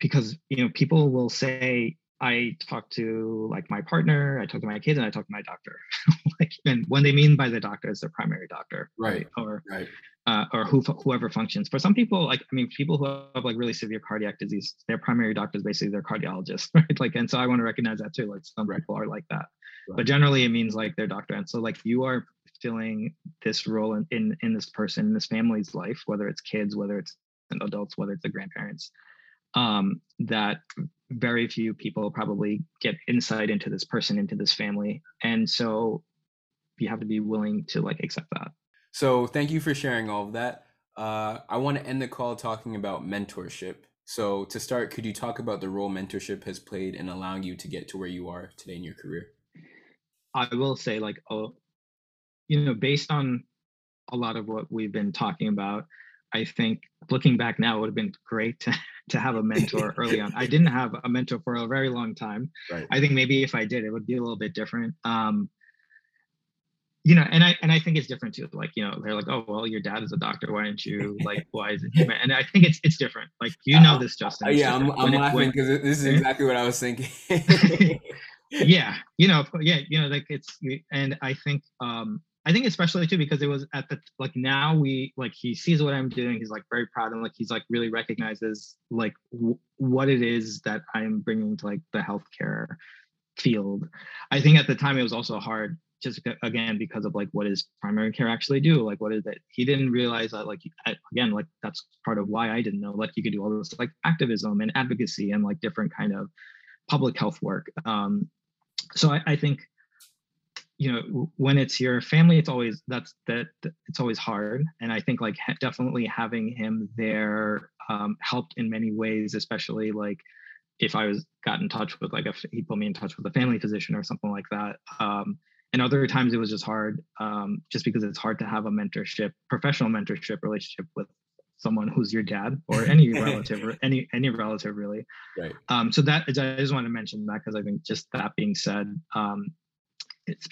because you know people will say i talk to like my partner i talk to my kids and i talk to my doctor like and when they mean by the doctor is their primary doctor right, right? or right uh, or who, whoever functions. For some people, like I mean, people who have like really severe cardiac disease, their primary doctor is basically their cardiologist, right? Like, and so I want to recognize that too. Like some right. people are like that, but generally it means like their doctor. And so like you are filling this role in, in in this person, in this family's life, whether it's kids, whether it's adults, whether it's the grandparents, um, that very few people probably get insight into this person, into this family, and so you have to be willing to like accept that. So thank you for sharing all of that. Uh, I want to end the call talking about mentorship. So to start, could you talk about the role mentorship has played in allowing you to get to where you are today in your career? I will say, like, oh, you know, based on a lot of what we've been talking about, I think looking back now, it would have been great to, to have a mentor early on. I didn't have a mentor for a very long time. Right. I think maybe if I did, it would be a little bit different. Um, you know, and I and I think it's different too. Like, you know, they're like, oh well, your dad is a doctor. Why didn't you like? Why is it? And I think it's it's different. Like, you know this, Justin. Uh, yeah, I'm, I'm laughing because this is exactly what I was thinking. yeah, you know, yeah, you know, like it's, and I think, um, I think especially too because it was at the like now we like he sees what I'm doing. He's like very proud and like he's like really recognizes like w- what it is that I'm bringing to like the healthcare field. I think at the time it was also hard just again because of like what does primary care actually do like what is it he didn't realize that like again like that's part of why i didn't know like you could do all this like activism and advocacy and like different kind of public health work um so i, I think you know when it's your family it's always that's that it's always hard. And i think like definitely having him there um, helped in many ways especially like if i was got in touch with like a he put me in touch with a family physician or something like that um, and other times it was just hard um, just because it's hard to have a mentorship professional mentorship relationship with someone who's your dad or any relative or any any relative really. Right. Um, so that i just want to mention that because i think just that being said um,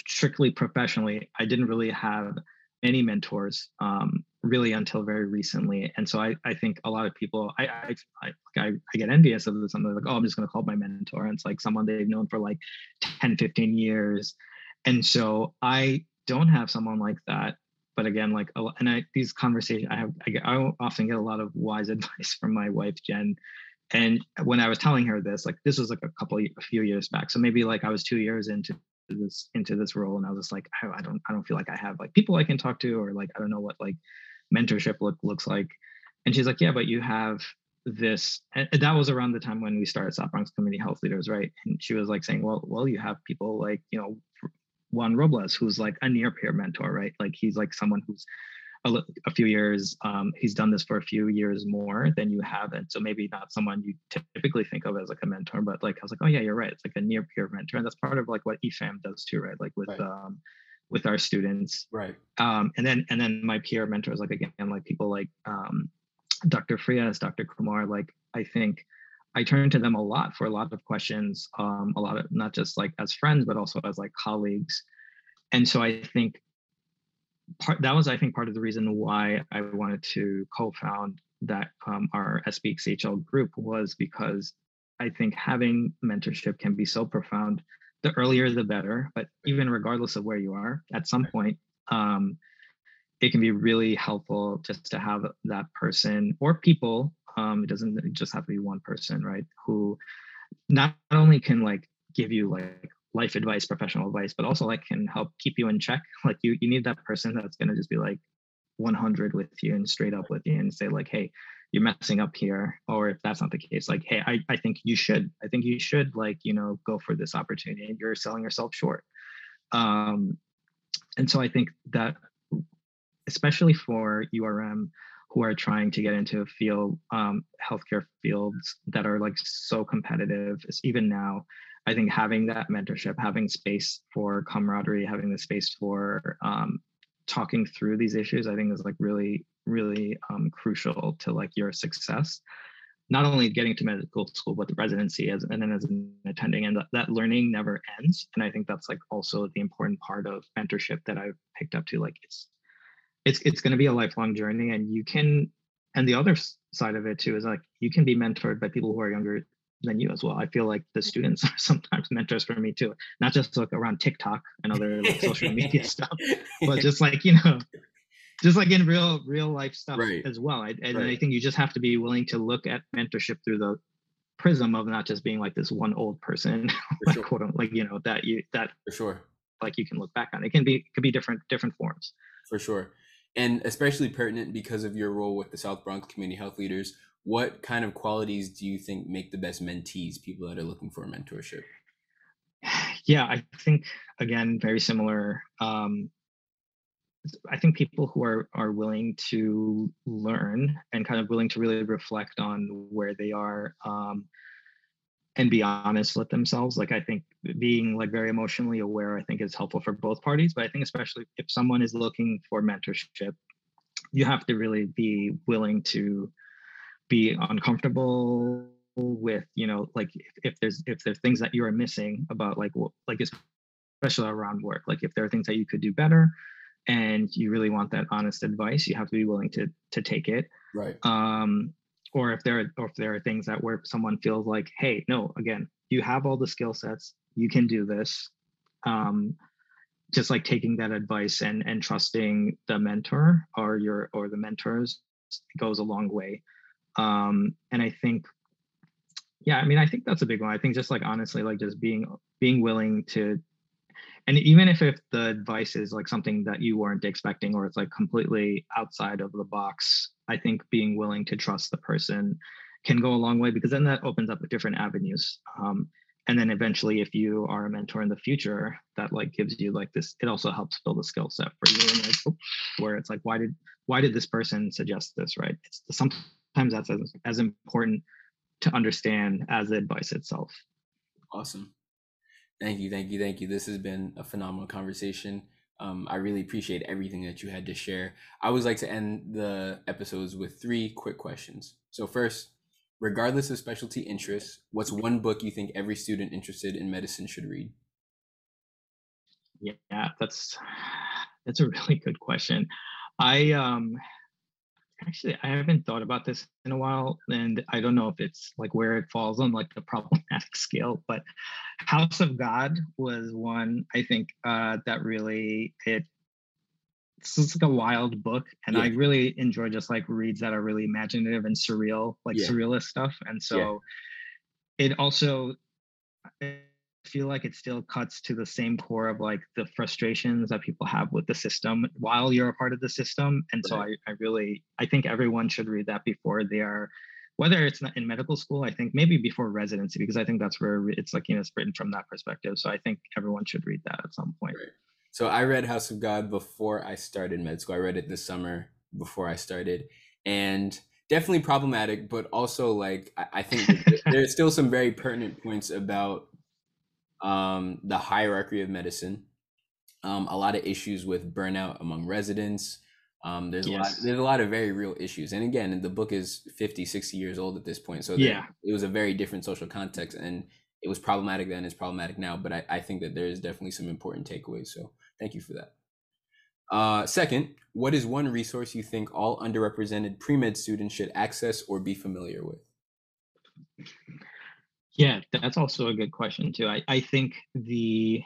strictly professionally i didn't really have any mentors um, really until very recently. And so i i think a lot of people i i i, I, get envious of this they're like oh i'm just going to call my mentor. And it's like someone they've known for like 10 15 years. And so i don't have someone like that. But again like and i these conversations i have I, get, I often get a lot of wise advice from my wife jen. And when i was telling her this like this was like a couple a few years back. So maybe like i was two years into this into this role and i was just like I, I don't i don't feel like i have like people i can talk to or like i don't know what like mentorship look looks like and she's like yeah but you have this and that was around the time when we started south bronx community health leaders right and she was like saying well well you have people like you know Juan Robles, who's like a near peer mentor, right? Like he's like someone who's a, a few years, um, he's done this for a few years more than you haven't. So maybe not someone you typically think of as like a mentor, but like I was like, oh yeah, you're right. It's like a near peer mentor, and that's part of like what EFAM does too, right? Like with right. um, with our students, right? Um, and then and then my peer mentors, like again, like people like um, Dr. Frias, Dr. Kumar, like I think I turn to them a lot for a lot of questions, um, a lot of not just like as friends, but also as like colleagues. And so I think part that was I think part of the reason why I wanted to co-found that um, our SBXHL group was because I think having mentorship can be so profound. The earlier the better, but even regardless of where you are, at some point, um, it can be really helpful just to have that person or people um, it doesn't just have to be one person right who not only can like give you like life advice professional advice but also like can help keep you in check. Like you you need that person that's going to just be like 100 with you and straight up with you and say like hey you're messing up here or if that's not the case like hey I, I think you should i think you should like you know go for this opportunity and you're selling yourself short. Um and so i think that especially for urm who are trying to get into a field um, healthcare fields that are like so competitive even now. I think having that mentorship having space for camaraderie having the space for um, talking through these issues i think is like really really um, crucial to like your success. Not only getting to medical school but the residency as and then as an attending and that, that learning never ends. And i think that's like also the important part of mentorship that i've picked up to like it's it's it's going to be a lifelong journey and you can and the other side of it too is like you can be mentored by people who are younger than you as well i feel like the students are sometimes mentors for me too not just like around tiktok and other like, social media stuff but just like you know just like in real real life stuff right. as well I, and right. i think you just have to be willing to look at mentorship through the prism of not just being like this one old person like sure. quote like you know that you that for sure like you can look back on it can be it could be different different forms for sure and especially pertinent because of your role with the South Bronx Community Health Leaders. What kind of qualities do you think make the best mentees, people that are looking for mentorship? Yeah, I think again, very similar. Um, I think people who are are willing to learn and kind of willing to really reflect on where they are um, and be honest with themselves. Like I think being like very emotionally aware, I think is helpful for both parties. But I think especially if someone is looking for mentorship, you have to really be willing to be uncomfortable with you know like if, if there's if there's things that you are missing about like like especially around work like if there are things that you could do better and you really want that honest advice you have to be willing to to take it right um or if there are or if there are things that where someone feels like hey no again you have all the skill sets you can do this um just like taking that advice and and trusting the mentor or your or the mentors goes a long way. Um and i think yeah i mean i think that's a big one. I think just like honestly like just being being willing to and even if, if the advice is like something that you weren't expecting or it's like completely outside of the box i think being willing to trust the person can go a long way because then that opens up different avenues um, and then eventually if you are a mentor in the future that like gives you like this it also helps build a skill set for you and like, where it's like why did why did this person suggest this right it's sometimes that's as, as important to understand as the advice itself. Awesome. Thank you, thank you, thank you. This has been a phenomenal conversation. Um, I really appreciate everything that you had to share. I always like to end the episodes with three quick questions. So, first, regardless of specialty interests, what's one book you think every student interested in medicine should read? Yeah, that's that's a really good question. I um actually i haven't thought about this in a while and i don't know if it's like where it falls on like the problematic scale but house of god was one i think uh that really it it's just like a wild book and yeah. i really enjoy just like reads that are really imaginative and surreal like yeah. surrealist stuff and so yeah. it also feel like it still cuts to the same core of like the frustrations that people have with the system while you're a part of the system and so I, I really i think everyone should read that before they are whether it's not in medical school i think maybe before residency because i think that's where it's like you know it's written from that perspective so i think everyone should read that at some point. Right. so i read house of god before i started med school. I read it this summer before i started and definitely problematic but also like i, I think there's still some very pertinent points about um, the hierarchy of medicine, um, a lot of issues with burnout among residents. Um, there's yes. a lot there's a lot of very real issues. And again, the book is 50, 60 years old at this point. So yeah, it was a very different social context and it was problematic then, it's problematic now. But I, I think that there is definitely some important takeaways. So thank you for that. Uh, second, what is one resource you think all underrepresented pre-med students should access or be familiar with? Yeah, that's also a good question too. I, I think the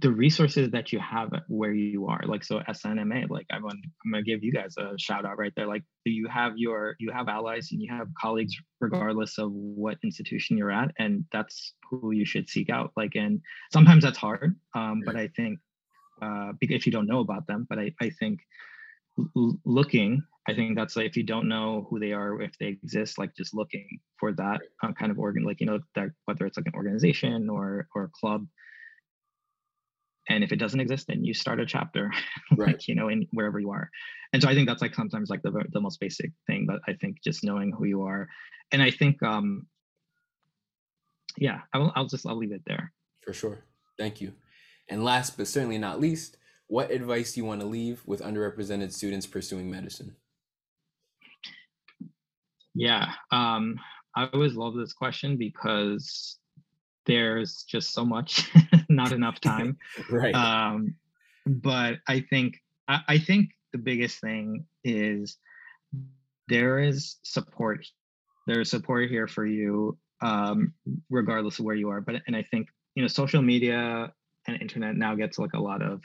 the resources that you have where you are, like so SNMA, like I want I'm gonna give you guys a shout out right there. Like you have your you have allies and you have colleagues regardless of what institution you're at, and that's who you should seek out. Like and sometimes that's hard, um, but I think uh, if you don't know about them, but I I think looking i think that's like if you don't know who they are if they exist like just looking for that uh, kind of organ like you know that whether it's like an organization or or a club. And if it doesn't exist then you start a chapter right. like you know in wherever you are. And so i think that's like sometimes like the, the most basic thing but i think just knowing who you are. And i think um yeah i'll, I'll just i'll leave it there. For sure. Thank you. And last but certainly not least what advice do you want to leave with underrepresented students pursuing medicine? Yeah, um, I always love this question because there's just so much, not enough time. right. Um, but I think I, I think the biggest thing is there is support. There's support here for you, um, regardless of where you are. But and I think you know social media and internet now gets like a lot of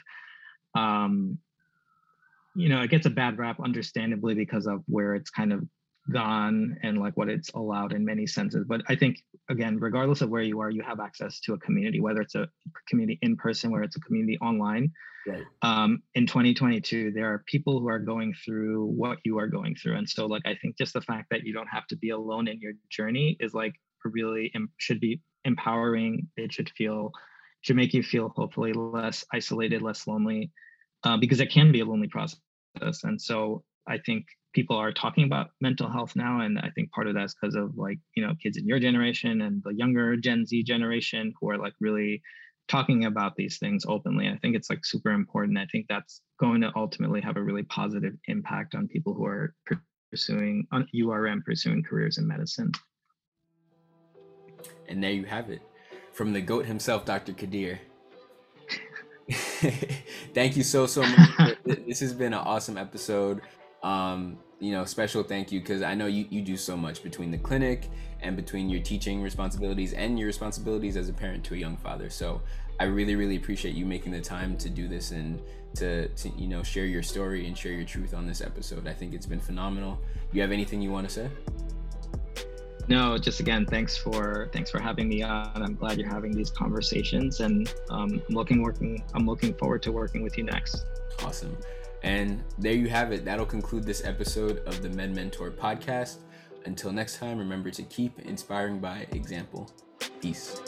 um, you know, it gets a bad rap, understandably, because of where it's kind of gone and like what it's allowed in many senses. But I think, again, regardless of where you are, you have access to a community, whether it's a community in person, where it's a community online. Right. Um, in 2022, there are people who are going through what you are going through. And so, like, I think just the fact that you don't have to be alone in your journey is like really should be empowering. It should feel should make you feel hopefully less isolated, less lonely, uh, because it can be a lonely process. And so I think people are talking about mental health now, and I think part of that is because of like you know kids in your generation and the younger Gen Z generation who are like really talking about these things openly. I think it's like super important. I think that's going to ultimately have a really positive impact on people who are pursuing on URM pursuing careers in medicine. And there you have it. From the GOAT himself, Dr. Kadir. thank you so so much. this has been an awesome episode. Um, you know, special thank you because I know you, you do so much between the clinic and between your teaching responsibilities and your responsibilities as a parent to a young father. So I really, really appreciate you making the time to do this and to, to you know share your story and share your truth on this episode. I think it's been phenomenal. You have anything you want to say? No, just again, thanks for thanks for having me on. I'm glad you're having these conversations, and um, I'm looking working. I'm looking forward to working with you next. Awesome. And there you have it. That'll conclude this episode of the Med Mentor podcast. Until next time, remember to keep inspiring by example. Peace.